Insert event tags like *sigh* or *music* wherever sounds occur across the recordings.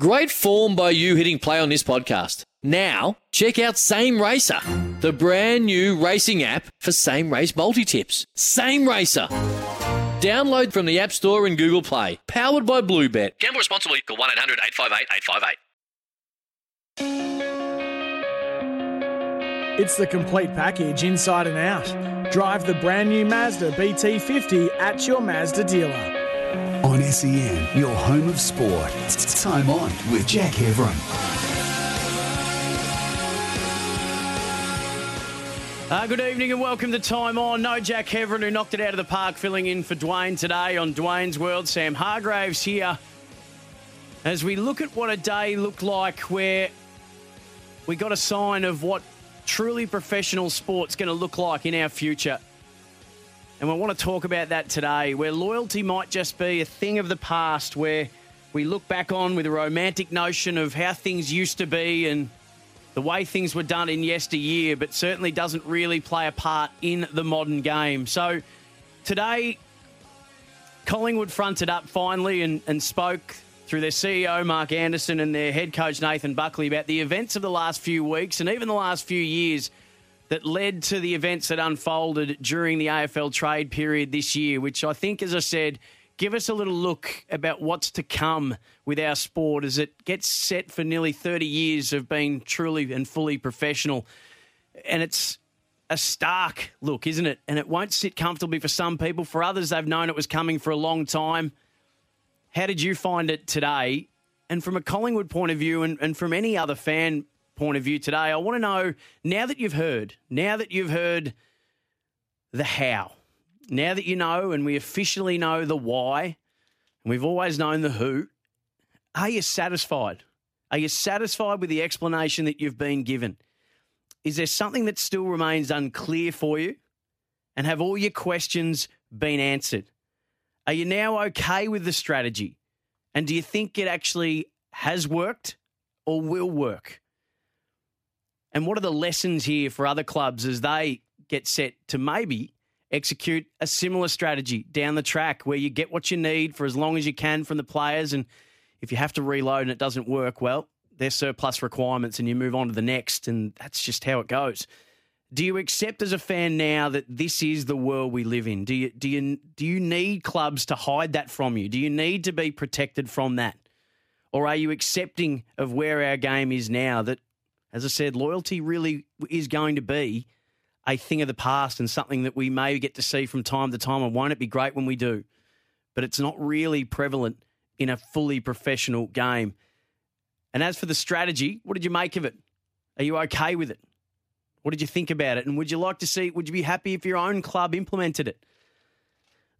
Great form by you hitting play on this podcast. Now, check out Same Racer, the brand new racing app for same race multi tips. Same Racer. Download from the App Store and Google Play. Powered by Bluebet. Gamble responsibly. Call 1 800 858 858. It's the complete package inside and out. Drive the brand new Mazda BT50 at your Mazda dealer. On SEN, your home of sport. Time on with Jack Heverin. Uh, good evening and welcome to Time On. No Jack Heverin who knocked it out of the park, filling in for Dwayne today on Dwayne's World. Sam Hargreaves here. As we look at what a day looked like where we got a sign of what truly professional sport's going to look like in our future. And we want to talk about that today, where loyalty might just be a thing of the past, where we look back on with a romantic notion of how things used to be and the way things were done in yesteryear, but certainly doesn't really play a part in the modern game. So today, Collingwood fronted up finally and, and spoke through their CEO, Mark Anderson, and their head coach, Nathan Buckley, about the events of the last few weeks and even the last few years that led to the events that unfolded during the AFL trade period this year, which I think, as I said, give us a little look about what's to come with our sport as it gets set for nearly 30 years of being truly and fully professional. And it's a stark look, isn't it? And it won't sit comfortably for some people. For others, they've known it was coming for a long time. How did you find it today? And from a Collingwood point of view, and, and from any other fan point of view today. I want to know now that you've heard, now that you've heard the how, now that you know and we officially know the why, and we've always known the who, are you satisfied? Are you satisfied with the explanation that you've been given? Is there something that still remains unclear for you? And have all your questions been answered? Are you now okay with the strategy? And do you think it actually has worked or will work? And what are the lessons here for other clubs as they get set to maybe execute a similar strategy down the track where you get what you need for as long as you can from the players? And if you have to reload and it doesn't work, well, they're surplus requirements and you move on to the next. And that's just how it goes. Do you accept as a fan now that this is the world we live in? Do you do you do you need clubs to hide that from you? Do you need to be protected from that? Or are you accepting of where our game is now that as I said, loyalty really is going to be a thing of the past and something that we may get to see from time to time. And won't it be great when we do? But it's not really prevalent in a fully professional game. And as for the strategy, what did you make of it? Are you okay with it? What did you think about it? And would you like to see, would you be happy if your own club implemented it?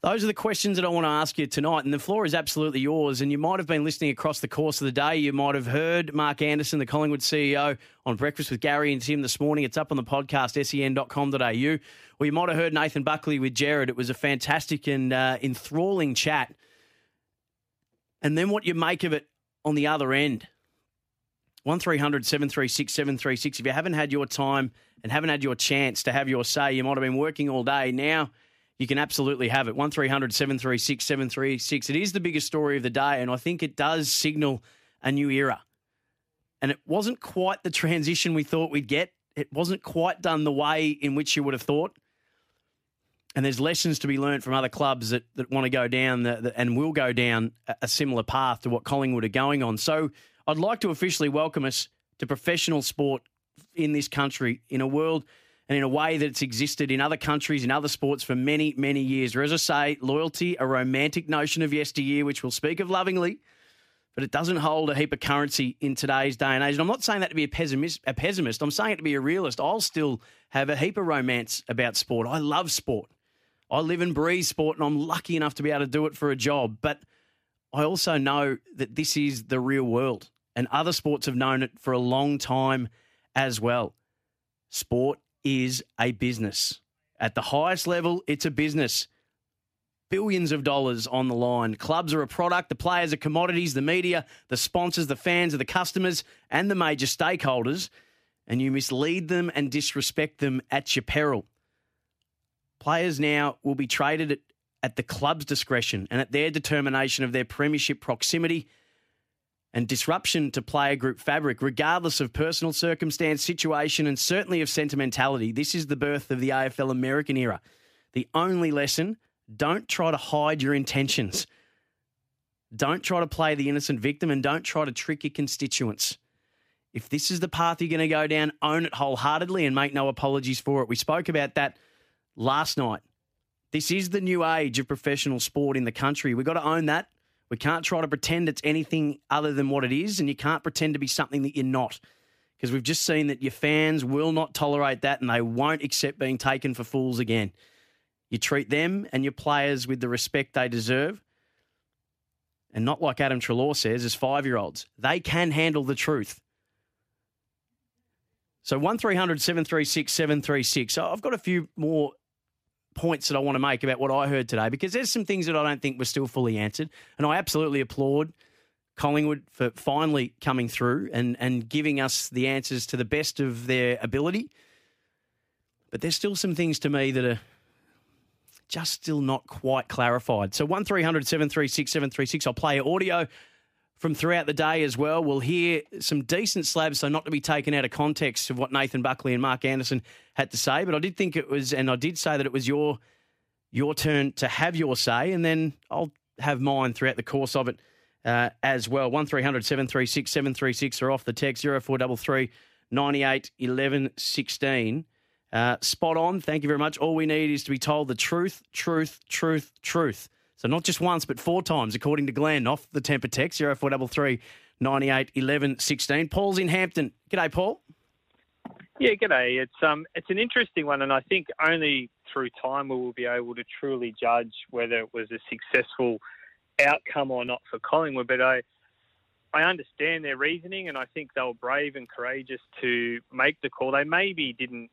Those are the questions that I want to ask you tonight, and the floor is absolutely yours. And you might have been listening across the course of the day. You might have heard Mark Anderson, the Collingwood CEO, on Breakfast with Gary and Tim this morning. It's up on the podcast, sen.com.au. Or you might have heard Nathan Buckley with Gerard. It was a fantastic and uh, enthralling chat. And then what you make of it on the other end. 1300 736 736. If you haven't had your time and haven't had your chance to have your say, you might have been working all day. Now you can absolutely have it. 1300 736 736. It is the biggest story of the day, and I think it does signal a new era. And it wasn't quite the transition we thought we'd get. It wasn't quite done the way in which you would have thought. And there's lessons to be learned from other clubs that, that want to go down the, the, and will go down a, a similar path to what Collingwood are going on. So I'd like to officially welcome us to professional sport in this country in a world and in a way that it's existed in other countries, in other sports for many, many years. Or as I say, loyalty, a romantic notion of yesteryear, which we'll speak of lovingly, but it doesn't hold a heap of currency in today's day and age. And I'm not saying that to be a pessimist, a pessimist. I'm saying it to be a realist. I'll still have a heap of romance about sport. I love sport. I live and breathe sport, and I'm lucky enough to be able to do it for a job. But I also know that this is the real world, and other sports have known it for a long time as well. Sport is a business. At the highest level, it's a business. Billions of dollars on the line. Clubs are a product, the players are commodities, the media, the sponsors, the fans are the customers, and the major stakeholders. And you mislead them and disrespect them at your peril. Players now will be traded at, at the club's discretion and at their determination of their premiership proximity and disruption to player group fabric, regardless of personal circumstance, situation, and certainly of sentimentality. This is the birth of the AFL American era. The only lesson don't try to hide your intentions. Don't try to play the innocent victim and don't try to trick your constituents. If this is the path you're going to go down, own it wholeheartedly and make no apologies for it. We spoke about that last night. This is the new age of professional sport in the country. We've got to own that. We can't try to pretend it's anything other than what it is, and you can't pretend to be something that you're not. Because we've just seen that your fans will not tolerate that and they won't accept being taken for fools again. You treat them and your players with the respect they deserve. And not like Adam Treloar says, as five year olds. They can handle the truth. So 1300 736 736. So I've got a few more points that I want to make about what I heard today because there's some things that I don't think were still fully answered. And I absolutely applaud Collingwood for finally coming through and, and giving us the answers to the best of their ability. But there's still some things to me that are just still not quite clarified. So 1300 736 736. I'll play audio from throughout the day as well. We'll hear some decent slabs, so not to be taken out of context of what Nathan Buckley and Mark Anderson had to say. But I did think it was, and I did say that it was your your turn to have your say, and then I'll have mine throughout the course of it uh, as well. One 736 736 or off the text 0433 98 11 16. Uh, spot on. Thank you very much. All we need is to be told the truth, truth, truth, truth. So not just once, but four times, according to Glenn, off the temper text, 0433 98 11 16. Paul's in Hampton. G'day, Paul. Yeah, g'day. It's um, it's an interesting one, and I think only through time will we will be able to truly judge whether it was a successful outcome or not for Collingwood. But I, I understand their reasoning, and I think they were brave and courageous to make the call. They maybe didn't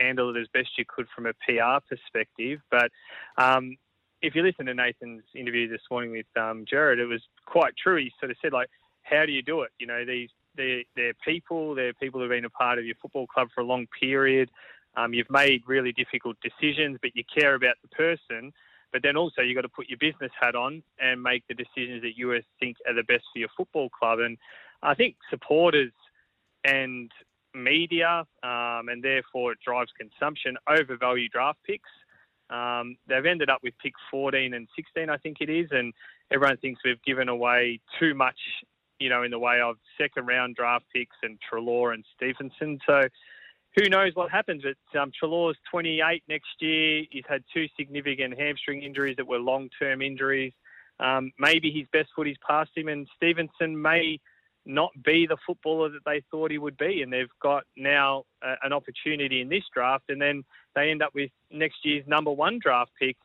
handle it as best you could from a PR perspective, but um, if you listen to Nathan's interview this morning with um, Gerard, it was quite true. He sort of said like, "How do you do it? You know, these they're, they're people. They're people who've been a part of your football club for a long period. Um, you've made really difficult decisions, but you care about the person. But then also you've got to put your business hat on and make the decisions that you think are the best for your football club. And I think supporters and media, um, and therefore it drives consumption, overvalue draft picks. Um, they've ended up with pick 14 and 16, I think it is, and everyone thinks we've given away too much, you know, in the way of second round draft picks and Treloar and Stephenson. So who knows what happens? But um, Treloar's 28 next year. He's had two significant hamstring injuries that were long term injuries. Um, maybe his best foot is past him, and Stephenson may not be the footballer that they thought he would be. And they've got now uh, an opportunity in this draft, and then they end up with next year's number one draft pick,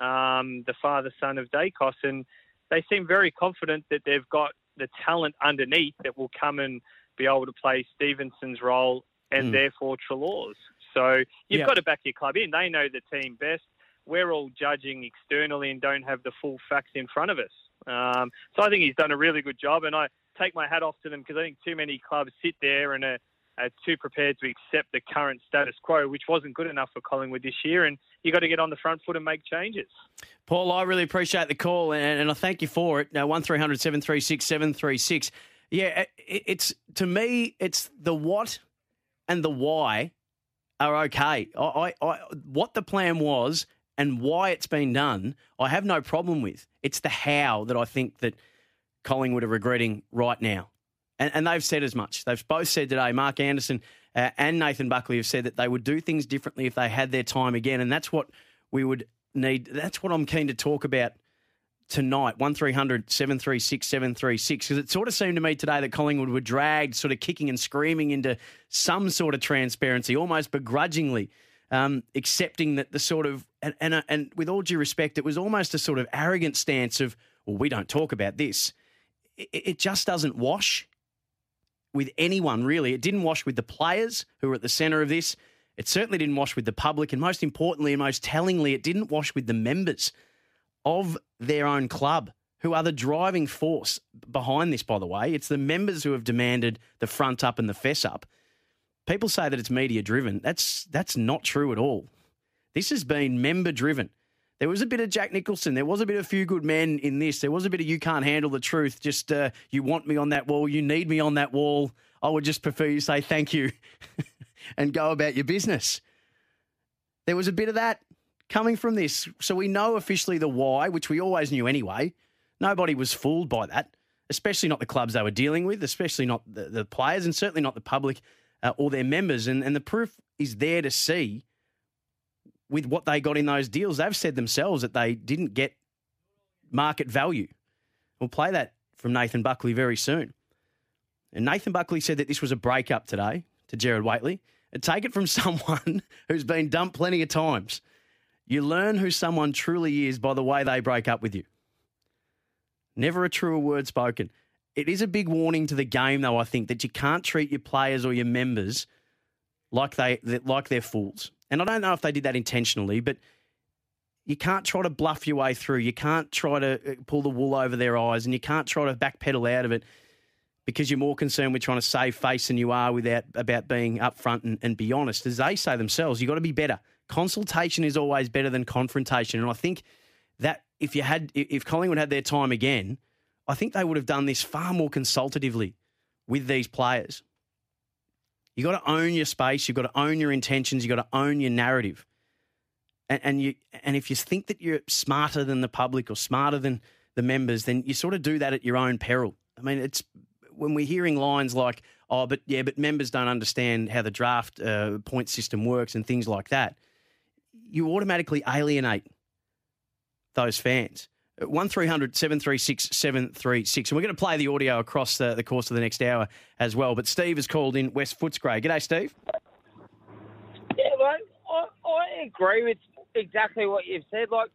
um, the father son of Daicos. And they seem very confident that they've got the talent underneath that will come and be able to play Stephenson's role and mm. therefore Treloar's. So you've got to back your club in. They know the team best. We're all judging externally and don't have the full facts in front of us. Um, so I think he's done a really good job, and I take my hat off to them because I think too many clubs sit there and are, are, too prepared to accept the current status quo, which wasn't good enough for Collingwood this year. And you've got to get on the front foot and make changes. Paul, I really appreciate the call and, and I thank you for it. Now, 1300 736 736. Yeah, it, it's to me, it's the what and the why are okay. I, I, I, what the plan was and why it's been done, I have no problem with. It's the how that I think that Collingwood are regretting right now. And, and they've said as much. They've both said today, Mark Anderson uh, and Nathan Buckley have said that they would do things differently if they had their time again. And that's what we would need. That's what I'm keen to talk about tonight. 1300 736 736. Because it sort of seemed to me today that Collingwood were dragged, sort of kicking and screaming into some sort of transparency, almost begrudgingly. Um, accepting that the sort of and, and and with all due respect, it was almost a sort of arrogant stance of well, we don't talk about this it just doesn't wash with anyone, really. It didn't wash with the players who were at the centre of this. It certainly didn't wash with the public. And most importantly and most tellingly, it didn't wash with the members of their own club, who are the driving force behind this, by the way. It's the members who have demanded the front up and the fess up. People say that it's media driven. That's, that's not true at all. This has been member driven. There was a bit of Jack Nicholson. There was a bit of few good men in this. There was a bit of you can't handle the truth. Just uh, you want me on that wall. You need me on that wall. I would just prefer you say thank you *laughs* and go about your business. There was a bit of that coming from this. So we know officially the why, which we always knew anyway. Nobody was fooled by that, especially not the clubs they were dealing with, especially not the, the players, and certainly not the public uh, or their members. And, and the proof is there to see with what they got in those deals. They've said themselves that they didn't get market value. We'll play that from Nathan Buckley very soon. And Nathan Buckley said that this was a breakup today to Gerard Whateley. And take it from *laughs* someone who's been dumped plenty of times. You learn who someone truly is by the way they break up with you. Never a truer word spoken. It is a big warning to the game, though, I think, that you can't treat your players or your members like they like they're fools. And I don't know if they did that intentionally, but you can't try to bluff your way through. You can't try to uh, pull the wool over their eyes, and you can't try to backpedal out of it because you're more concerned with trying to save face than you are without about being upfront and, and be honest. As they say themselves, you've got to be better. Consultation is always better than confrontation, and I think that if you had if Collingwood had their time again, I think they would have done this far more consultatively with these players. You got to own your space. You've got to own your intentions. You've got to own your narrative. And, and you and if you think that you're smarter than the public or smarter than the members, then you sort of do that at your own peril. I mean, it's when we're hearing lines like, "Oh, but yeah, but members don't understand how the draft uh, point system works" and things like that, you automatically alienate those fans. 1300 736 736. And we're going to play the audio across the, the course of the next hour as well. But Steve has called in West Footscray. G'day, Steve. Yeah, mate, I, I agree with exactly what you've said. Like,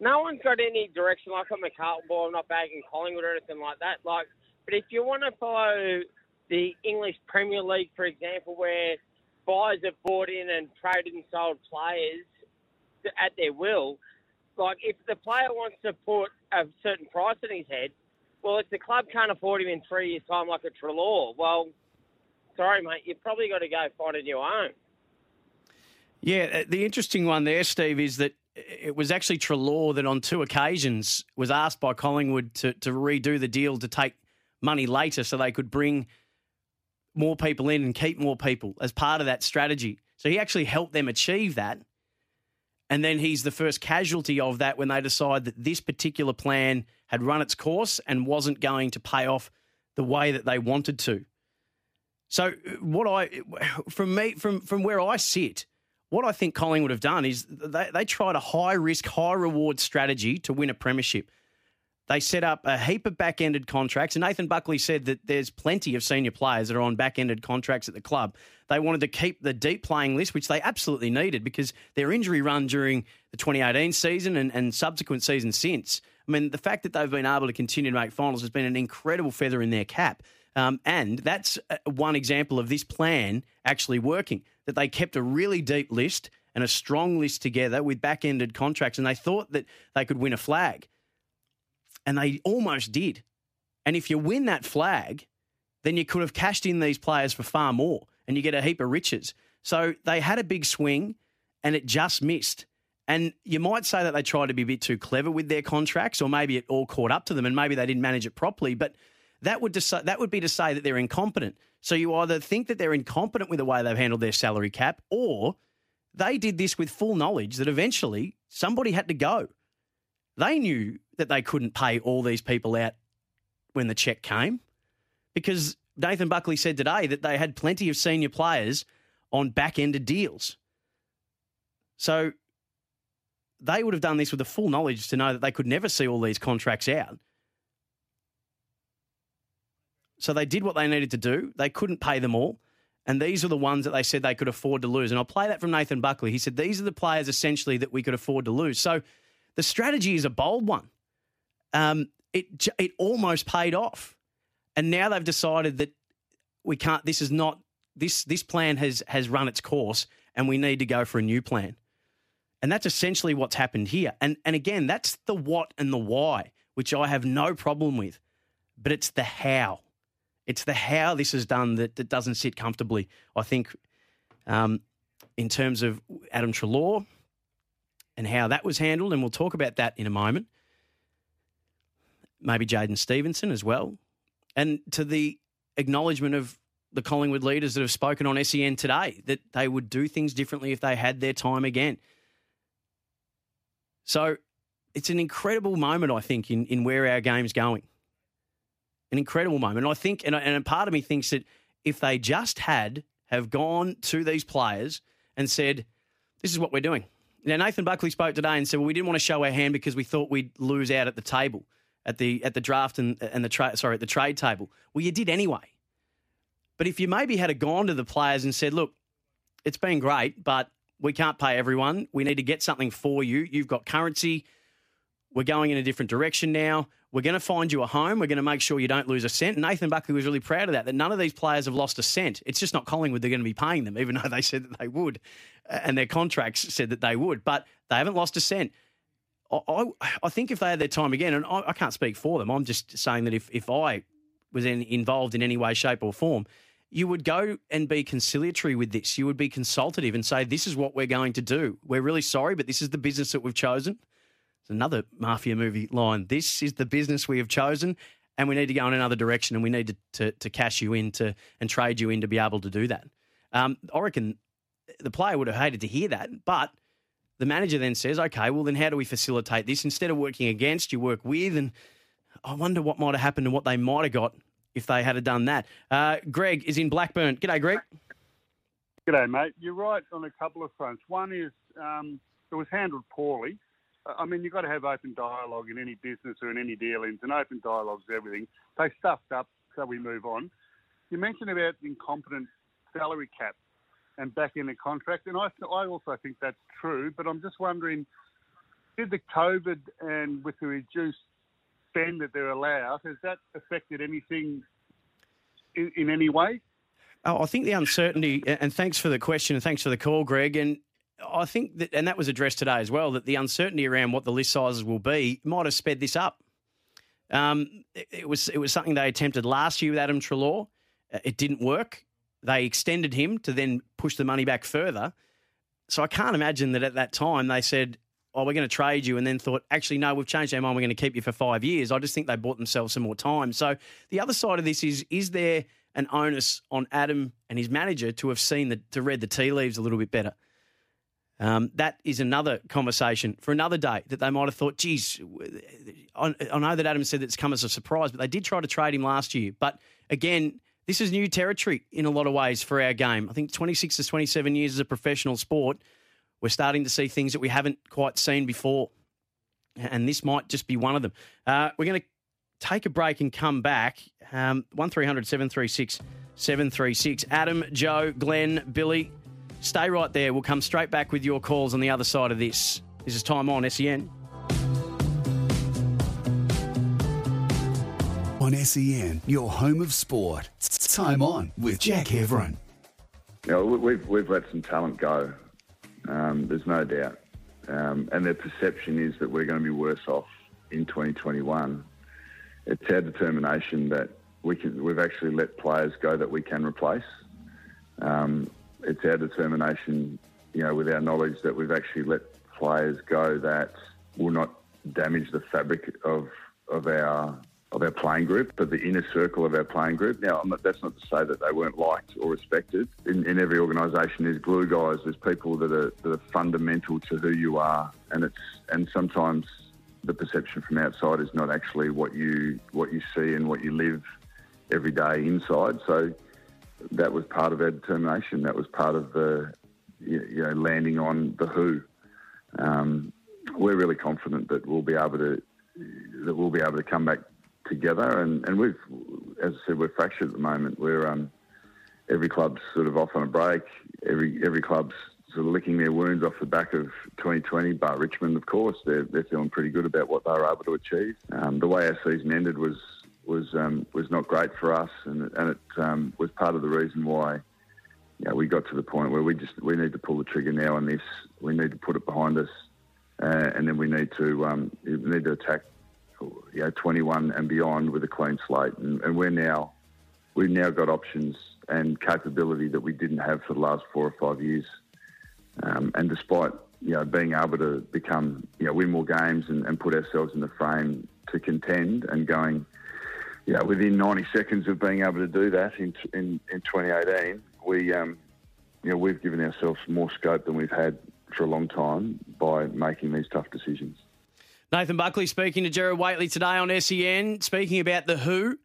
no one's got any direction. Like, I'm a Carlton boy. I'm not bagging Collingwood or anything like that. Like, but if you want to follow the English Premier League, for example, where buyers have bought in and traded and sold players at their will, like if the player wants to put a certain price in his head, well, if the club can't afford him in three years' time, like a Treloar, well, sorry, mate, you've probably got to go find a new home. Yeah, uh, the interesting one there, Steve, is that it was actually Treloar that on two occasions was asked by Collingwood to, to redo the deal to take money later so they could bring more people in and keep more people as part of that strategy. So he actually helped them achieve that. And then he's the first casualty of that when they decide that this particular plan had run its course and wasn't going to pay off the way that they wanted to. So what I from me from from where I sit, what I think Collingwood have done is they, they tried a high risk, high reward strategy to win a premiership. They set up a heap of back ended contracts. And Nathan Buckley said that there's plenty of senior players that are on back ended contracts at the club. They wanted to keep the deep playing list, which they absolutely needed because their injury run during the 2018 season and, and subsequent seasons since. I mean, the fact that they've been able to continue to make finals has been an incredible feather in their cap. Um, and that's uh, one example of this plan actually working, that they kept a really deep list and a strong list together with back ended contracts, and they thought that they could win a flag and they almost did. And if you win that flag, then you could have cashed in these players for far more and you get a heap of riches. So they had a big swing and it just missed. And you might say that they tried to be a bit too clever with their contracts, or maybe it all caught up to them and maybe they didn't manage it properly. But that would, deci- that would be to say that they're incompetent. So you either think that they're incompetent with the way they've handled their salary cap, or they did this with full knowledge that eventually somebody had to go. They knew that they couldn't pay all these people out when the check came because Nathan Buckley said today that they had plenty of senior players on back ended deals. So they would have done this with the full knowledge to know that they could never see all these contracts out. So they did what they needed to do. They couldn't pay them all. And these are the ones that they said they could afford to lose. And I'll play that from Nathan Buckley. He said, These are the players essentially that we could afford to lose. So the strategy is a bold one. Um, it it almost paid off, and now they've decided that we can't. This is not this this plan has has run its course, and we need to go for a new plan. And that's essentially what's happened here. And and again, that's the what and the why, which I have no problem with, but it's the how. It's the how this is done that, that doesn't sit comfortably. I think, um, in terms of Adam Treloar, and how that was handled, and we'll talk about that in a moment. Maybe Jaidyn Stephenson as well. And to the acknowledgement of the Collingwood leaders that have spoken on SEN today, that they would do things differently if they had their time again. So it's an incredible moment, I think, in, in where our game's going. An incredible moment. I think, and, and a part of me thinks that if they just had have gone to these players and said, this is what we're doing. Now, Nathan Buckley spoke today and said, well, we didn't want to show our hand because we thought we'd lose out at the table, at the at the draft and, and the trade, sorry, at the trade table. Well, you did anyway. But if you maybe had gone to the players and said, look, it's been great, but we can't pay everyone. We need to get something for you. You've got currency. We're going in a different direction now. We're going to find you a home. We're going to make sure you don't lose a cent. Nathan Buckley was really proud of that, that none of these players have lost a cent. It's just not Collingwood they're going to be paying them, even *laughs* though they said that they would, and their contracts said that they would, but they haven't lost a cent. I, I think if they had their time again, and I, I can't speak for them, I'm just saying that if, if I was in, involved in any way, shape, or form, you would go and be conciliatory with this. You would be consultative and say, This is what we're going to do. We're really sorry, but this is the business that we've chosen another mafia movie line. This is the business we have chosen, and we need to go in another direction, and we need to, to, to cash you in to, and trade you in to be able to do that. Um, I reckon the player would have hated to hear that, but the manager then says, okay, well, then how do we facilitate this? Instead of working against, you work with, and I wonder what might have happened and what they might have got if they had done that. Uh, Greg is in Blackburn. G'day, Greg. G'day, mate. You're right on a couple of fronts. One is um, it was handled poorly. I mean, you've got to have open dialogue in any business or in any dealings, and open dialogue's everything. They stuffed up, so we move on. You mentioned about incompetent salary cap and back in the contract, and I, I also think that's true, but I'm just wondering, did the COVID and with the reduced spend that they're allowed, has that affected anything in, in any way? Oh, I think the uncertainty, and thanks for the question and thanks for the call, Greg. And I think that, and that was addressed today as well, that the uncertainty around what the list sizes will be might have sped this up. Um, it, it, was it was something they attempted last year with Adam Treloar. Uh, it didn't work. They extended him to then push the money back further. So I can't imagine that at that time they said, "Oh, we're going to trade you," and then thought, "Actually, no, we've changed our mind. We're going to keep you for five years." I just think they bought themselves some more time. So the other side of this is: is there an onus on Adam and his manager to have seen the to read the tea leaves a little bit better? Um, that is another conversation for another day that they might have thought, geez, I, I know that Adam said that it's come as a surprise, but they did try to trade him last year. But again, this is new territory in a lot of ways for our game. I think 26 to 27 years as a professional sport, we're starting to see things that we haven't quite seen before. And this might just be one of them. Uh, we're going to take a break and come back. Um, 1300 736 736. Adam, Joe, Glenn, Billy, Stay right there. We'll come straight back with your calls on the other side of this. This is Time On SEN. On SEN, your home of sport. It's time On with Jack Heverin. You know, we've, we've let some talent go. Um, there's no doubt. Um, and their perception is that we're going to be worse off in 2021. It's our determination that we can, we've actually let players go that we can replace. Um, it's our determination, you know, with our knowledge that we've actually let players go that will not damage the fabric of of our of our playing group, but the inner circle of our playing group. Now, not, that's not to say that they weren't liked or respected. In, in every organisation, there's glue guys. There's people that are, that are fundamental to who you are, and it's and sometimes the perception from outside is not actually what you what you see and what you live every day inside. So that was part of our determination. That was part of the, you know, landing on the who. Um, we're really confident that we'll be able to that we'll be able to come back together. And, and we've, as I said, we're fractured at the moment. We're um, every club's sort of off on a break. Every every club's sort of licking their wounds off the back of 2020. But Richmond, of course, they're they're feeling pretty good about what they were able to achieve. Um, the way our season ended was was um, was not great for us, and, and it um, was part of the reason why you know, we got to the point where we just we need to pull the trigger now on this. We need to put it behind us, uh, and then we need to um, we need to attack you know 21 and beyond with a clean slate. And, and we're now we've now got options and capability that we didn't have for the last four or five years. Um, and despite you know, being able to become, you know, win more games and, and put ourselves in the frame to contend and going, you know, within 90 seconds of being able to do that in in, in 2018, we, um, you know, we've given ourselves more scope than we've had for a long time by making these tough decisions. Nathan Buckley speaking to Gerard Whateley today on SEN, speaking about the who,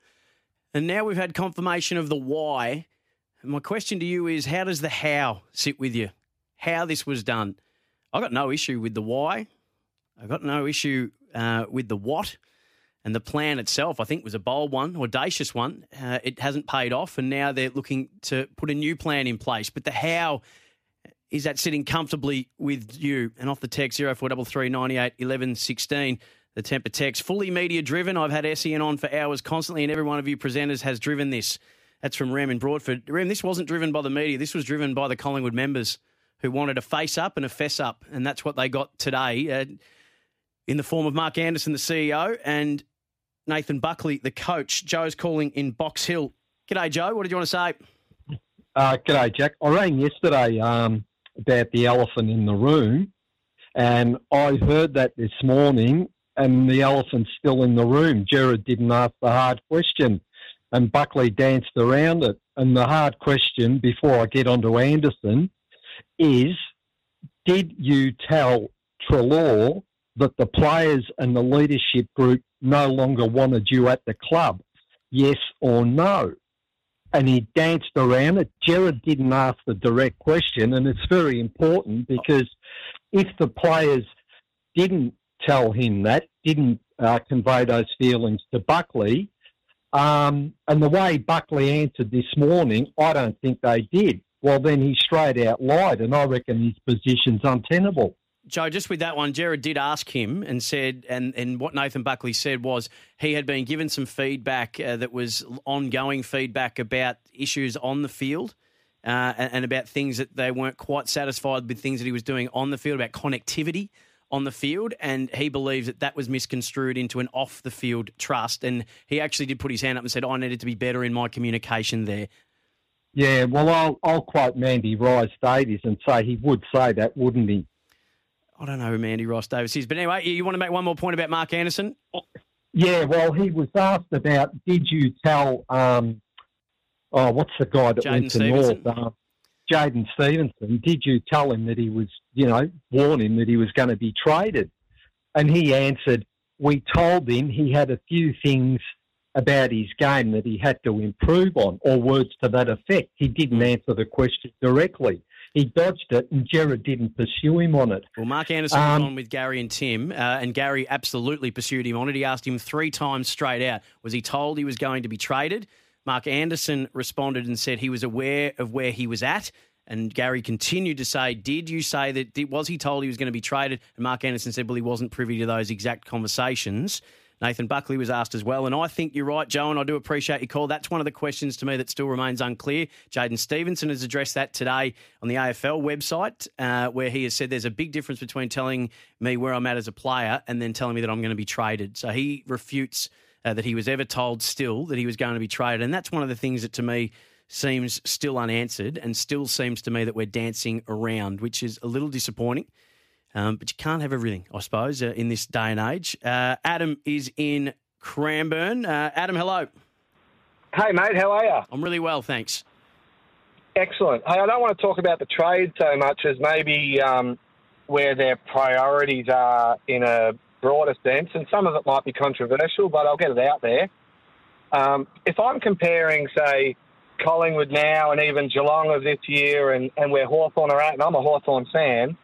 and now we've had confirmation of the why. And my question to you is, how does the how sit with you? How this was done? I got no issue with the why. I got no issue uh, with the what. And the plan itself, I think, was a bold one, audacious one. Uh, it hasn't paid off, and now they're looking to put a new plan in place. But the how is that sitting comfortably with you? And off the text 0433 98 11 16, the temper text, fully media driven. I've had SEN on for hours constantly, and every one of you presenters has driven this. That's from Rem in Broadford. Rem, this wasn't driven by the media. This was driven by the Collingwood members who wanted a face up and a fess up, and that's what they got today uh, in the form of Mark Anderson, the CEO, and Nathan Buckley, the coach. Joe's calling in Box Hill. G'day, Joe. What did you want to say? Uh, g'day, Jack. I rang yesterday um, about the elephant in the room, and I heard that this morning, and the elephant's still in the room. Gerard didn't ask the hard question, and Buckley danced around it. And the hard question, before I get on to Anderson, is did you tell Treloar that the players and the leadership group no longer wanted you at the club? Yes or no? And he danced around it. Gerard didn't ask the direct question, and it's very important because if the players didn't tell him that, didn't uh, convey those feelings to Buckley, um, and the way Buckley answered this morning, I don't think they did. Well, then he straight out lied, and I reckon his position's untenable. Joe, just with that one, Gerard did ask him and said, and, and what Nathan Buckley said was he had been given some feedback uh, that was ongoing feedback about issues on the field uh, and, and, about things that they weren't quite satisfied with things that he was doing on the field, about connectivity on the field. And he believes that that was misconstrued into an off the field trust. And he actually did put his hand up and said, I needed to be better in my communication there. Yeah, well, I'll, I'll quote Mandy Rice Davies and say he would say that, wouldn't he? I don't know who Mandy Ross Davis is, but anyway, you want to make one more point about Mark Anderson? Yeah, well, he was asked about did you tell, um, oh, what's the guy that Jaidyn went to Stephenson? North? Um, Jaidyn Stephenson. Did you tell him that he was, you know, warn him that he was going to be traded? And he answered, we told him he had a few things about his game that he had to improve on, or words to that effect. He didn't answer the question directly. He dodged it, and Gerard didn't pursue him on it. Well, Mark Anderson Um, was on with Gary and Tim, uh, and Gary absolutely pursued him on it. He asked him three times straight out was he told he was going to be traded? Mark Anderson responded and said he was aware of where he was at. And Gary continued to say, Did you say that? Was he told he was going to be traded? And Mark Anderson said, Well, he wasn't privy to those exact conversations. Nathan Buckley was asked as well. And I think you're right, Joe, and I do appreciate your call. That's one of the questions to me that still remains unclear. Jaidyn Stephenson has addressed that today on the AFL website, uh, where he has said there's a big difference between telling me where I'm at as a player and then telling me that I'm going to be traded. So he refutes uh, that he was ever told still that he was going to be traded. And that's one of the things that to me seems still unanswered and still seems to me that we're dancing around, which is a little disappointing. Um, but you can't have everything, I suppose, uh, in this day and age. Uh, Adam is in Cranbourne. Uh, Adam, hello. Hey, mate, how are you? I'm really well, thanks. Excellent. Hey, I don't want to talk about the trade so much as maybe um, where their priorities are in a broader sense, and some of it might be controversial, but I'll get it out there. Um, if I'm comparing, say, Collingwood now and even Geelong of this year and, and where Hawthorn are at, and I'm a Hawthorn fan,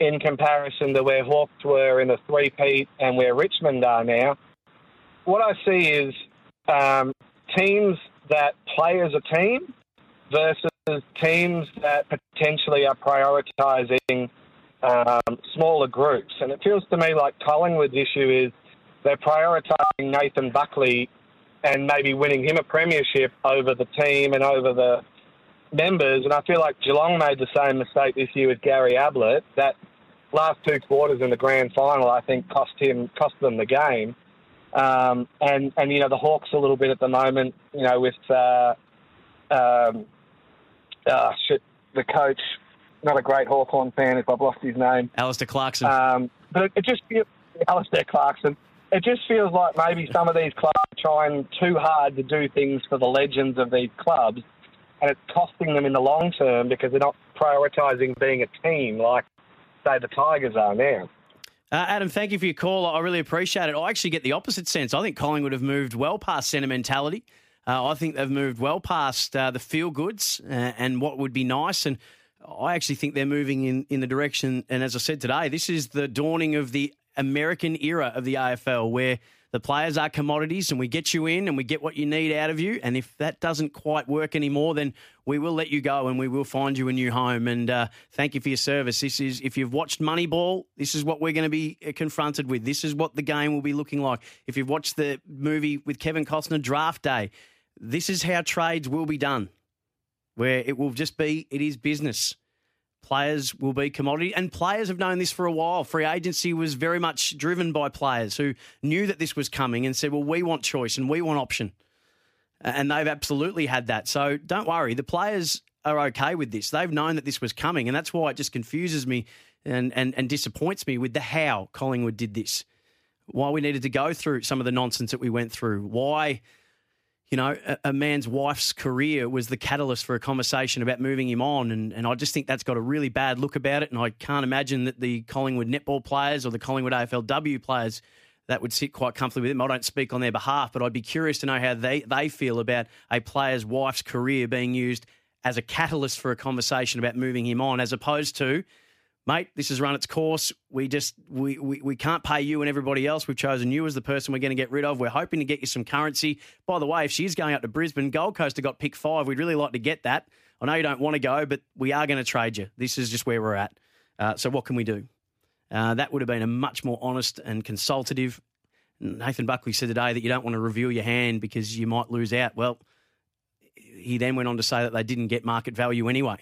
in comparison to where Hawks were in the three-peat and where Richmond are now, what I see is um, teams that play as a team versus teams that potentially are prioritising um, smaller groups. And it feels to me like Collingwood's issue is they're prioritising Nathan Buckley and maybe winning him a premiership over the team and over the members. And I feel like Geelong made the same mistake this year with Gary Ablett. That last two quarters in the grand final, I think, cost him cost them the game. Um, and and you know the Hawks a little bit at the moment. You know with uh, um, uh, shit, the coach not a great Hawthorn fan if I've lost his name. Alastair Clarkson. Um, but it, it just feels, Alastair Clarkson. It just feels like maybe some of these clubs are trying too hard to do things for the legends of these clubs, and it's costing them in the long term because they're not prioritising being a team like, say, the Tigers are now. Uh, Adam, thank you for your call. I really appreciate it. I actually get the opposite sense. I think Collingwood have moved well past sentimentality. Uh, I think they've moved well past uh, the feel goods uh, and what would be nice. And I actually think they're moving in, in the direction. And as I said today, this is the dawning of the American era of the AFL where the players are commodities and we get you in and we get what you need out of you. And if that doesn't quite work anymore, then we will let you go and we will find you a new home. And uh, thank you for your service. This is, if you've watched Moneyball, this is what we're going to be uh, confronted with. This is what the game will be looking like. If you've watched the movie with Kevin Costner, Draft Day, this is how trades will be done, where it will just be, it is business. Players will be commodity, and players have known this for a while. Free agency was very much driven by players who knew that this was coming and said, "Well, we want choice and we want option," and they've absolutely had that. So don't worry, the players are okay with this. They've known that this was coming, and that's why it just confuses me and and, and disappoints me with the how Collingwood did this. Why we needed to go through some of the nonsense that we went through. Why you know, a, a, man's wife's career was the catalyst for a conversation about moving him on. And, and I just think that's got a really bad look about it. And I can't imagine that the Collingwood netball players or the Collingwood AFLW players that would sit quite comfortably with him. I don't speak on their behalf, but I'd be curious to know how they, they feel about a player's wife's career being used as a catalyst for a conversation about moving him on, as opposed to mate, this has run its course. We just we, we, we can't pay you and everybody else. We've chosen you as the person we're going to get rid of. We're hoping to get you some currency. By the way, if she's going up to Brisbane, Gold Coast have got pick five. We'd really like to get that. I know you don't want to go, but we are going to trade you. This is just where we're at. Uh, so what can we do? Uh, that would have been a much more honest and consultative. Nathan Buckley said today that you don't want to reveal your hand because you might lose out. Well, he then went on to say that they didn't get market value anyway.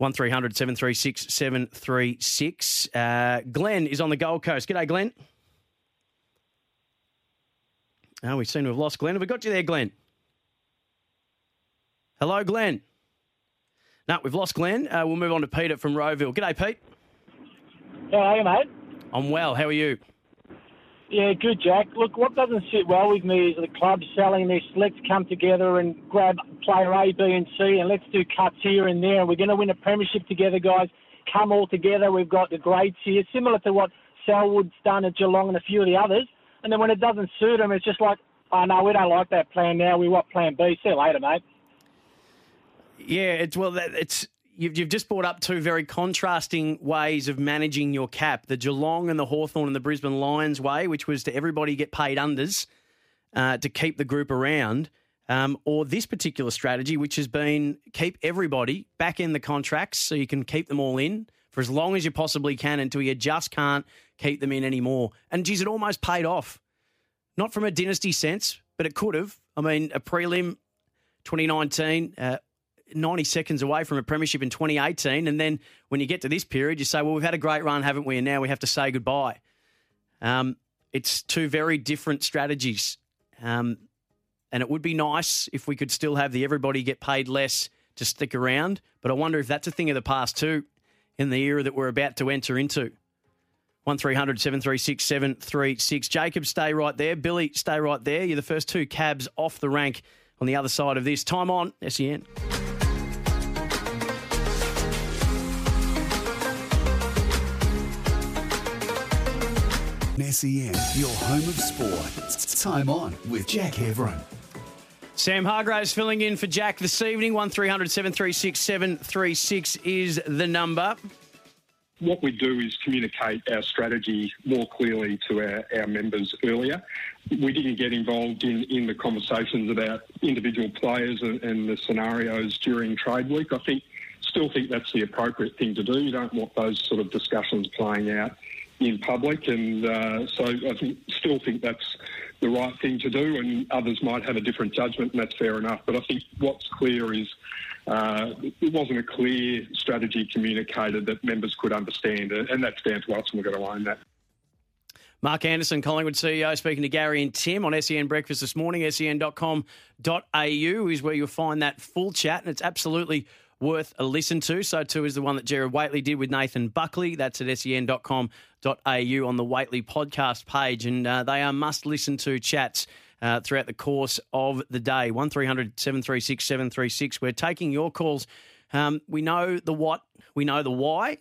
1300 736 736. Uh, Glenn is on the Gold Coast. G'day, Glenn. Oh, we seem to have lost Glenn. Have we got you there, Glenn? Hello, Glenn. No, we've lost Glenn. Uh, we'll move on to Peter from Rowville. G'day, Pete. How are you, mate? I'm well. How are you? Yeah, good, Jack. Look, what doesn't sit well with me is the club selling this. Let's come together and grab player A, B, and C, and let's do cuts here and there. We're going to win a premiership together, guys. Come all together. We've got the grades here, similar to what Selwood's done at Geelong and a few of the others. And then when it doesn't suit them, it's just like, oh no, we don't like that plan now. We want Plan B. See you later, mate. Yeah, it's well, it's you've, you've just brought up two very contrasting ways of managing your cap the Geelong and the Hawthorn and the Brisbane Lions way, which was to everybody get paid unders uh, to keep the group around. Um, or this particular strategy, which has been keep everybody back in the contracts so you can keep them all in for as long as you possibly can until you just can't keep them in anymore. And geez, it almost paid off. Not from a dynasty sense, but it could have. I mean, a prelim 2019, uh, 90 seconds away from a premiership in 2018. And then when you get to this period, you say, well, we've had a great run, haven't we? And now we have to say goodbye. Um, it's two very different strategies. Um, and it would be nice if we could still have the everybody get paid less to stick around. But I wonder if that's a thing of the past too in the era that we're about to enter into. 1300 736 736. Jacob, stay right there. Billy, stay right there. You're the first two cabs off the rank on the other side of this. Time on, SEN. SEN, your home of sport. It's Time on with Jack Heverin. Sam Hargreaves filling in for Jack this evening. 1300 736 736 is the number. What we do is communicate our strategy more clearly to our, our members earlier. We didn't get involved in, in the conversations about individual players and, and the scenarios during trade week. I think still think that's the appropriate thing to do. You don't want those sort of discussions playing out in public, and uh, so I think, still think that's the right thing to do. And others might have a different judgment, and that's fair enough. But I think what's clear is uh, it wasn't a clear strategy communicated that members could understand, and that's down to us, and we've got to own that. Mark Anderson, Collingwood CEO, speaking to Gary and Tim on SEN Breakfast this morning. SEN.com.au is where you'll find that full chat, and it's absolutely worth a listen to. So too is the one that Gerard Whateley did with Nathan Buckley. That's at sen.com.au on the Waitley podcast page. And uh, they are must listen to chats uh, throughout the course of the day. 1300 736 736. We're taking your calls. Um, we know the what, we know the why,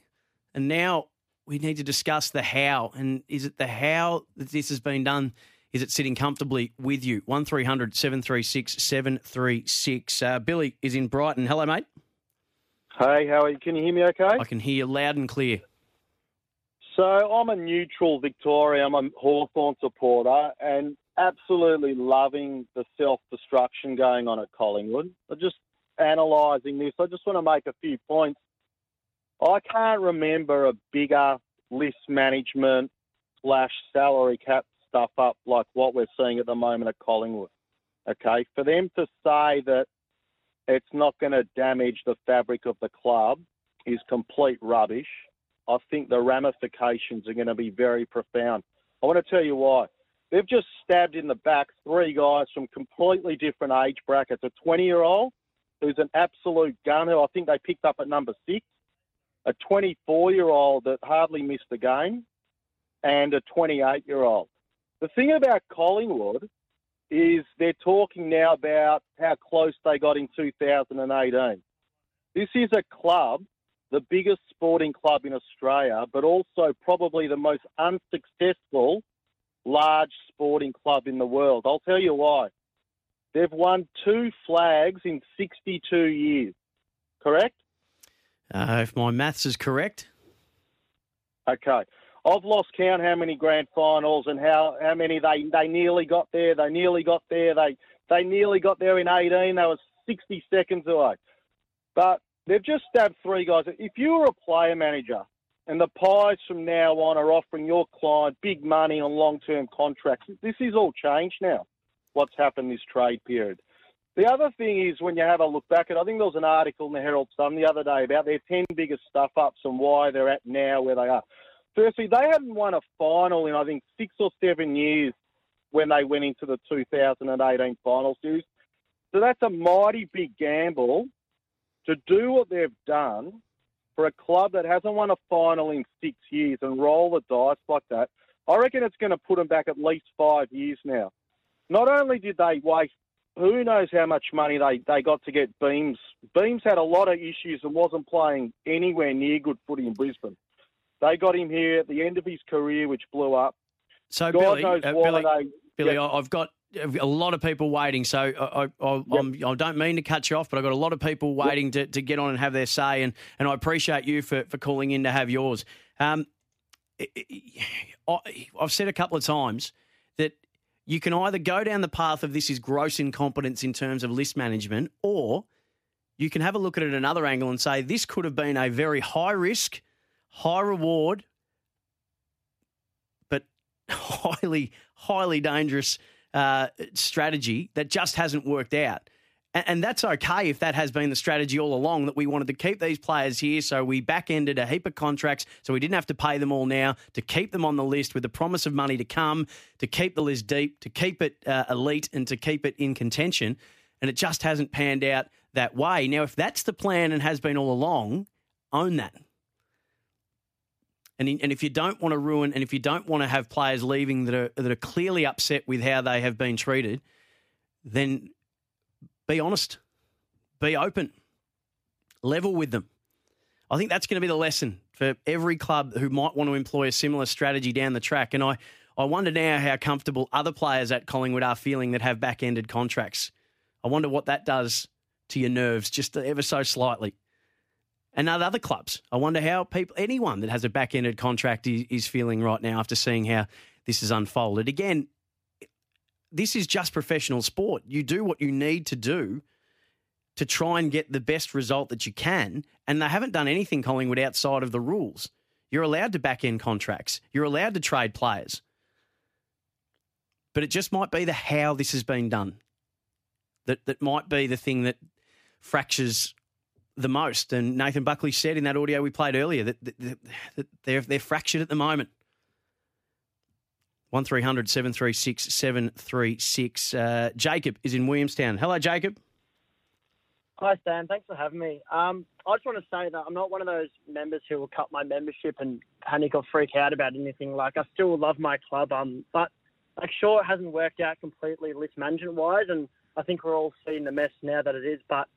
and now we need to discuss the how. And is it the how that this has been done? Is it sitting comfortably with you? 1300 736 736. Uh, Billy is in Brighton. Hello, mate. Hey, how are you? Can you hear me okay? I can hear you loud and clear. So I'm a neutral Victorian. I'm a Hawthorn supporter and absolutely loving the self-destruction going on at Collingwood. I'm just analysing this. I just want to make a few points. I can't remember a bigger list management slash salary cap stuff up like what we're seeing at the moment at Collingwood. Okay, for them to say that it's not going to damage the fabric of the club is complete rubbish. I think the ramifications are going to be very profound. I want to tell you why. They've just stabbed in the back three guys from completely different age brackets. A 20 year old who's an absolute gun who I think they picked up at number six, a 24 year old that hardly missed the game, and a 28 year old. The thing about Collingwood is they're talking now about how close they got in 2018. This is a club, the biggest sporting club in Australia, but also probably the most unsuccessful large sporting club in the world. I'll tell you why. They've won two flags in 62 years, correct? Uh, if my maths is correct. Okay. I've lost count how many grand finals and how, how many they, they nearly got there. They nearly got there. They they nearly got there in 18. They were 60 seconds away. But they've just stabbed three guys. If you were a player manager and the Pies from now on are offering your client big money on long-term contracts, this is all changed now. What's happened this trade period. The other thing is when you have a look back at, I think there was an article in the Herald Sun the other day about their 10 biggest stuff ups and why they're at now where they are. Firstly, they hadn't won a final in, I think, six or seven years when they went into the 2018 final series. So that's a mighty big gamble to do what they've done for a club that hasn't won a final in six years and roll the dice like that. I reckon it's going to put them back at least five years now. Not only did they waste who knows how much money they, they got to get Beams. Beams had a lot of issues and wasn't playing anywhere near good footy in Brisbane. They got him here at the end of his career, which blew up. So, God Billy, knows uh, why Billy, they. Billy, Yeah. I've got a lot of people waiting. So I, I, I, I'm, I don't mean to cut you off, but I've got a lot of people waiting to, to get on and have their say. And, and I appreciate you for, for calling in to have yours. Um, I, I've said a couple of times that you can either go down the path of this is gross incompetence in terms of list management, or you can have a look at it another angle and say this could have been a very high risk, high reward, but *laughs* highly, highly dangerous uh, strategy that just hasn't worked out. And, and that's okay if that has been the strategy all along that we wanted to keep these players here. So we back ended a heap of contracts so we didn't have to pay them all now to keep them on the list with the promise of money to come, to keep the list deep, to keep it uh, elite, and to keep it in contention. And it just hasn't panned out that way. Now, if that's the plan and has been all along, own that. And, in, and if you don't want to ruin, and if you don't want to have players leaving that are that are clearly upset with how they have been treated, then be honest, be open, level with them. I think that's going to be the lesson for every club who might want to employ a similar strategy down the track. And I, I wonder now how comfortable other players at Collingwood are feeling that have back ended contracts. I wonder what that does to your nerves just ever so slightly. And other clubs, I wonder how people, anyone that has a back ended contract is, is feeling right now after seeing how this has unfolded. Again, this is just professional sport. You do what you need to do to try and get the best result that you can. And they haven't done anything, Collingwood, outside of the rules. You're allowed to back end contracts, you're allowed to trade players. But it just might be the how this has been done that, that might be the thing that fractures the most. And Nathan Buckley said in that audio we played earlier that, that, that- they're, they're fractured at the moment. 1300 736 736. Uh, Jacob is in Williamstown. Hello, Jacob. Hi, Stan. Thanks for having me. Um, I just want to say that I'm not one of those members who will cut my membership and panic or freak out about anything. Like, I still love my club, um, but like, sure, it hasn't worked out completely list management wise, and I think we're all seeing the mess now that it is. But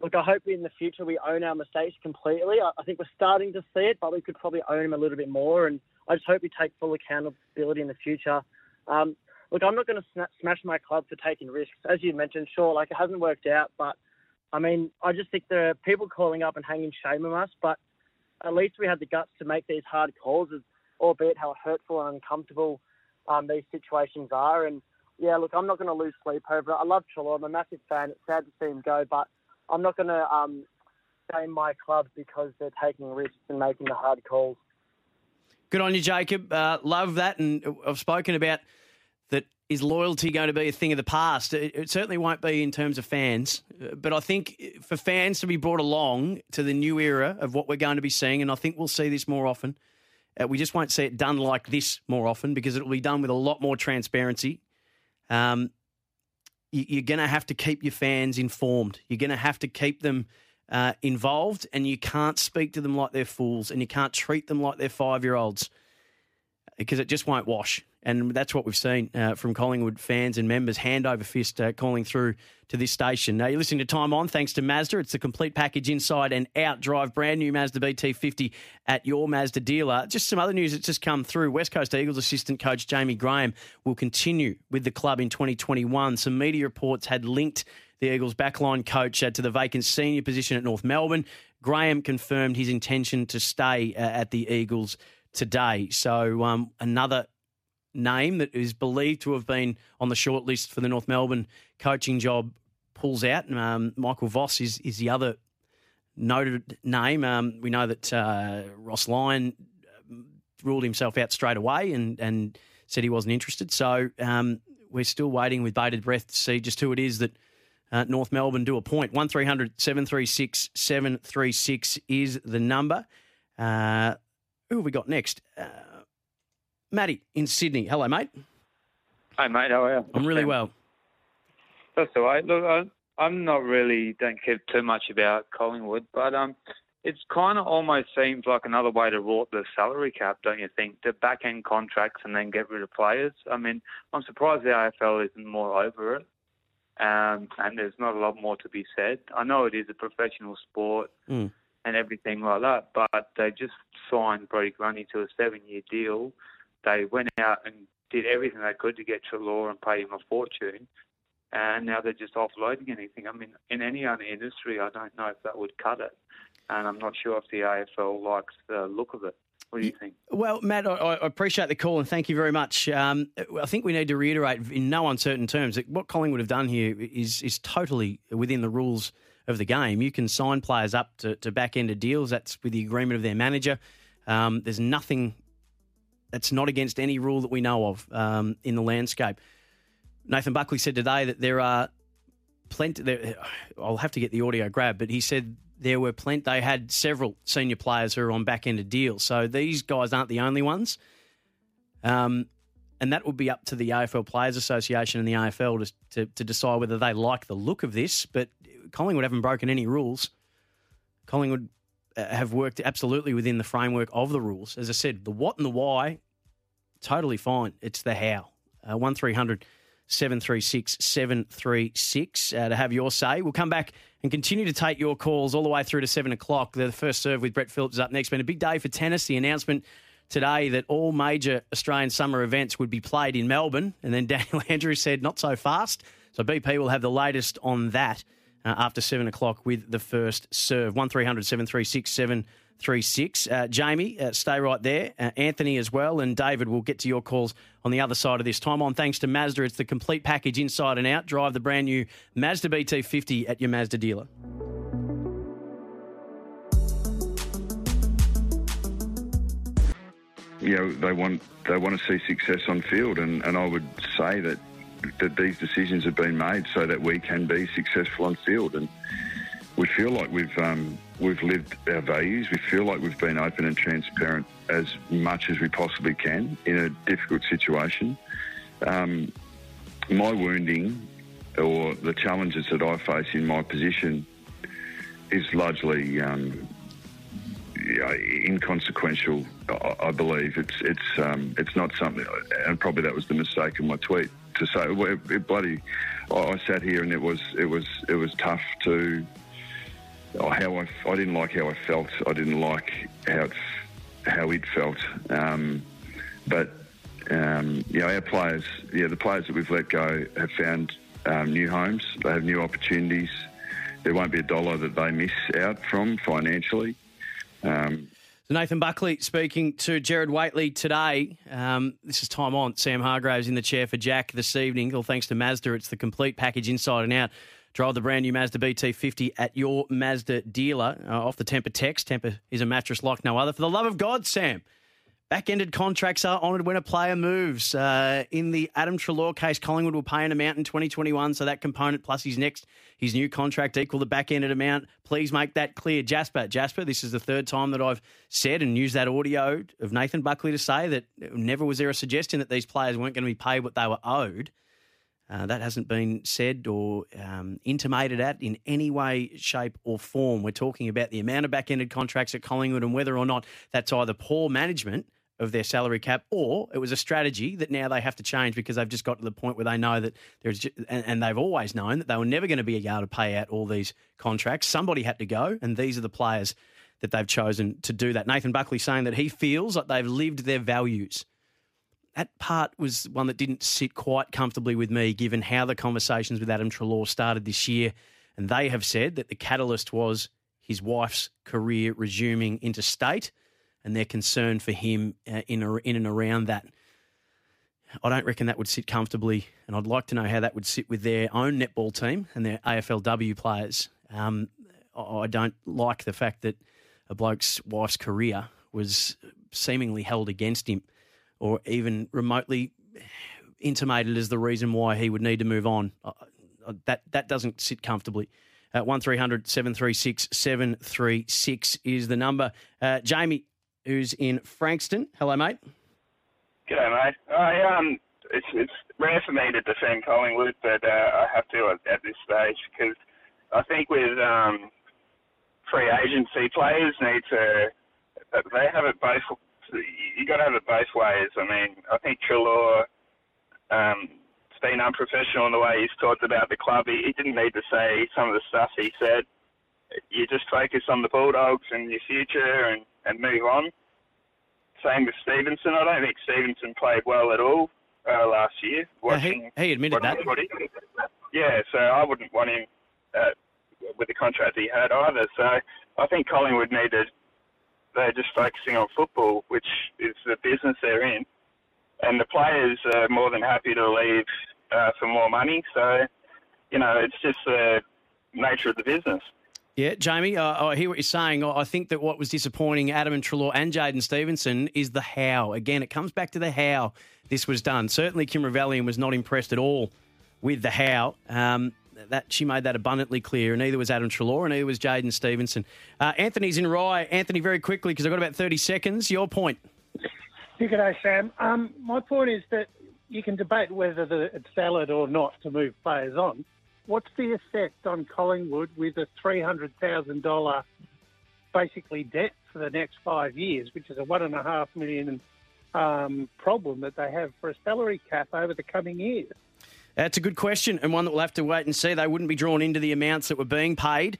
look, I hope in the future we own our mistakes completely. I, I think we're starting to see it, but we could probably own them a little bit more. And I just hope we take full accountability in the future. Um, look, I'm not going to sna- smash my club for taking risks. As you mentioned, sure, like it hasn't worked out, but I mean, I just think there are people calling up and hanging shame on us, but at least we had the guts to make these hard calls, albeit how hurtful and uncomfortable um, these situations are. And yeah, look, I'm not going to lose sleep over it. I love Treloar. I'm a massive fan. It's sad to see him go, but I'm not going to um, shame my club because they're taking risks and making the hard calls. Good on you, Jacob. Uh, love that. And I've spoken about that is loyalty going to be a thing of the past? It, it, certainly won't be in terms of fans, but I think for fans to be brought along to the new era of what we're going to be seeing, and I think we'll see this more often. Uh, we just won't see it done like this more often because it will be done with a lot more transparency. Um, you're going to have to keep your fans informed. You're going to have to keep them uh, involved, and you can't speak to them like they're fools, and you can't treat them like they're five year olds because it just won't wash. And that's what we've seen uh, from Collingwood fans and members, hand over fist, uh, calling through to this station. Now, you're listening to Time On, thanks to Mazda. It's the complete package inside and out. Drive brand new Mazda BT50 at your Mazda dealer. Just some other news that's just come through. West Coast Eagles assistant coach Jamie Graham will continue with the club in 2021. Some media reports had linked the Eagles backline coach uh, to the vacant senior position at North Melbourne. Graham confirmed his intention to stay uh, at the Eagles today. So um, another name that is believed to have been on the shortlist for the North Melbourne coaching job pulls out. Um, Michael Voss is, is the other noted name. Um, we know that uh, Ross Lyon uh, ruled himself out straight away and, and said he wasn't interested. So um, we're still waiting with bated breath to see just who it is that uh, North Melbourne do a point. 1300 736 736 is the number. Uh, who have we got next? Matty in Sydney. Hello, mate. Hey, mate. How are you? I'm really well. That's all right. Look, I, I'm not really don't care too much about Collingwood, but um, it's kind of almost seems like another way to rort the salary cap, don't you think? To back end contracts and then get rid of players. I mean, I'm surprised the AFL isn't more over it. Um, and there's not a lot more to be said. I know it is a professional sport Mm. and everything like that, but they just signed Brodie Grundy to a seven-year deal. They went out and did everything they could to get Treloar and pay him a fortune, and now they're just offloading anything. I mean, in any other industry, I don't know if that would cut it, and I'm not sure if the AFL likes the look of it. What do you think? Well, Matt, I, I appreciate the call and thank you very much. Um, I think we need to reiterate in no uncertain terms that what Collingwood would have done here is is totally within the rules of the game. You can sign players up to, to back end of deals. That's with the agreement of their manager. Um, there's nothing that's not against any rule that we know of um, in the landscape. Nathan Buckley said today that there are plenty. There, *sighs* I'll have to get the audio grab, but he said there were plenty. They had several senior players who are on back end of deals, so these guys aren't the only ones. Um, and that would be up to the AFL Players Association and the AFL to, to, to decide whether they like the look of this. But Collingwood haven't broken any rules. Collingwood have worked absolutely within the framework of the rules. As I said, the what and the why, totally fine. It's the how. Uh, 1300 736 736 uh, to have your say. We'll come back and continue to take your calls all the way through to 7 o'clock. The first serve with Brett Phillips up next. Been a big day for tennis. The announcement today that all major Australian summer events would be played in Melbourne. And then *laughs* Daniel Andrews said, not so fast. So BP will have the latest on that uh, after 7 o'clock with the first serve. 1300 736 736. Uh, Jamie, uh, stay right there. Uh, Anthony as well. And David, we'll get to your calls on the other side of this. Time on thanks to Mazda. It's the complete package inside and out. Drive the brand new Mazda BT50 at your Mazda dealer. you know they want they want to see success on field, and, and I would say that that these decisions have been made so that we can be successful on field, and we feel like we've um, we've lived our values. We feel like we've been open and transparent as much as we possibly can in a difficult situation. Um, my wounding or the challenges that I face in my position is largely um, inconsequential. I, believe it's it's um, it's not something, and probably that was the mistake in my tweet to say. It, it bloody, I, I sat here and it was it was it was tough to. Oh, how I, I didn't like how I felt. I didn't like how it, how it felt. Um, but um, you know, our players, yeah, the players that we've let go have found um, new homes. They have new opportunities. There won't be a dollar that they miss out from financially. Um, So Nathan Buckley speaking to Gerard Whateley today. Um, this is time on. Sam Hargreaves in the chair for Jack this evening. All thanks to Mazda. It's the complete package inside and out. Drive the brand new Mazda BT50 at your Mazda dealer. Uh, off the Tempur text. Tempur is a mattress like no other. For the love of God, Sam. Back-ended contracts are honoured when a player moves. Uh, in the Adam Treloar case, Collingwood will pay an amount in 2021, so that component plus his next his new contract equal the back-ended amount. Please make that clear, Jasper. Jasper, this is the third time that I've said and used that audio of Nathan Buckley to say that never was there a suggestion that these players weren't going to be paid what they were owed. Uh, that hasn't been said or um, intimated at in any way, shape, or form. We're talking about the amount of back-ended contracts at Collingwood and whether or not that's either poor management of their salary cap, or it was a strategy that now they have to change because they've just got to the point where they know that there's, and, and they've always known that they were never going to be able to pay out all these contracts. Somebody had to go, and these are the players that they've chosen to do that. Nathan Buckley saying that he feels like they've lived their values. That part was one that didn't sit quite comfortably with me, given how the conversations with Adam Treloar started this year. And they have said that the catalyst was his wife's career resuming interstate and their concern for him uh, in, in and around that. I don't reckon that would sit comfortably, and I'd like to know how that would sit with their own netball team and their AFLW players. Um, I don't like the fact that a bloke's wife's career was seemingly held against him, or even remotely intimated as the reason why he would need to move on. That that doesn't sit comfortably. Uh, One 736 736 is the number. Uh, Jamie, who's in Frankston. Hello, mate. G'day, mate. I um, it's it's rare for me to defend Collingwood, but uh, I have to at, at this stage because I think with um, free agency players need to they have it both. You got to have it both ways. I mean, I think Treloar um, has been unprofessional in the way he's talked about the club. He, he didn't need to say some of the stuff he said. You just focus on the Bulldogs and your future and, and move on. Same with Stephenson. I don't think Stephenson played well at all uh, last year. Uh, he, he admitted that. watching. Yeah, so I wouldn't want him uh, with the contract he had either. So I think Collingwood needed. They're just focusing on football, which is the business they're in, and the players are more than happy to leave uh, for more money. So, you know, it's just the nature of the business. Yeah, Jamie, uh, I hear what you're saying. I think that what was disappointing Adam and Treloar and Jaidyn Stephenson is the how. Again, it comes back to the how this was done. Certainly, Kim Ravaillion was not impressed at all with the how. Um, that she made that abundantly clear, and neither was Adam Treloar, and neither was Jaidyn Stephenson. Uh, Anthony's in Rye. Anthony, very quickly because I've got about 30 seconds. Your point. Good day, Sam. Um, my point is that you can debate whether the, it's valid or not to move players on. What's the effect on Collingwood with a three hundred thousand dollar basically debt for the next five years, which is a one and a half million um, problem that they have for a salary cap over the coming years? That's a good question, and one that we'll have to wait and see. They wouldn't be drawn into the amounts that were being paid.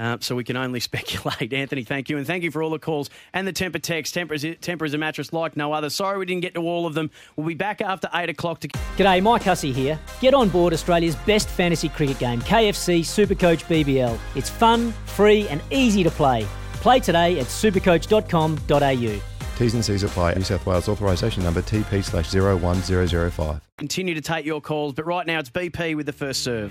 Uh, so we can only *laughs* speculate. Anthony, thank you. And thank you for all the calls and the Tempur text. Tempur is, Tempur is a mattress like no other. Sorry we didn't get to all of them. We'll be back after 8 o'clock to. G'day, Mike Hussey here. Get on board Australia's best fantasy cricket game, KFC Supercoach BBL. It's fun, free, and easy to play. Play today at supercoach.com.au. T's and C's apply. New South Wales authorisation number TP slash 01005. Continue to take your calls, but right now it's BP with the first serve.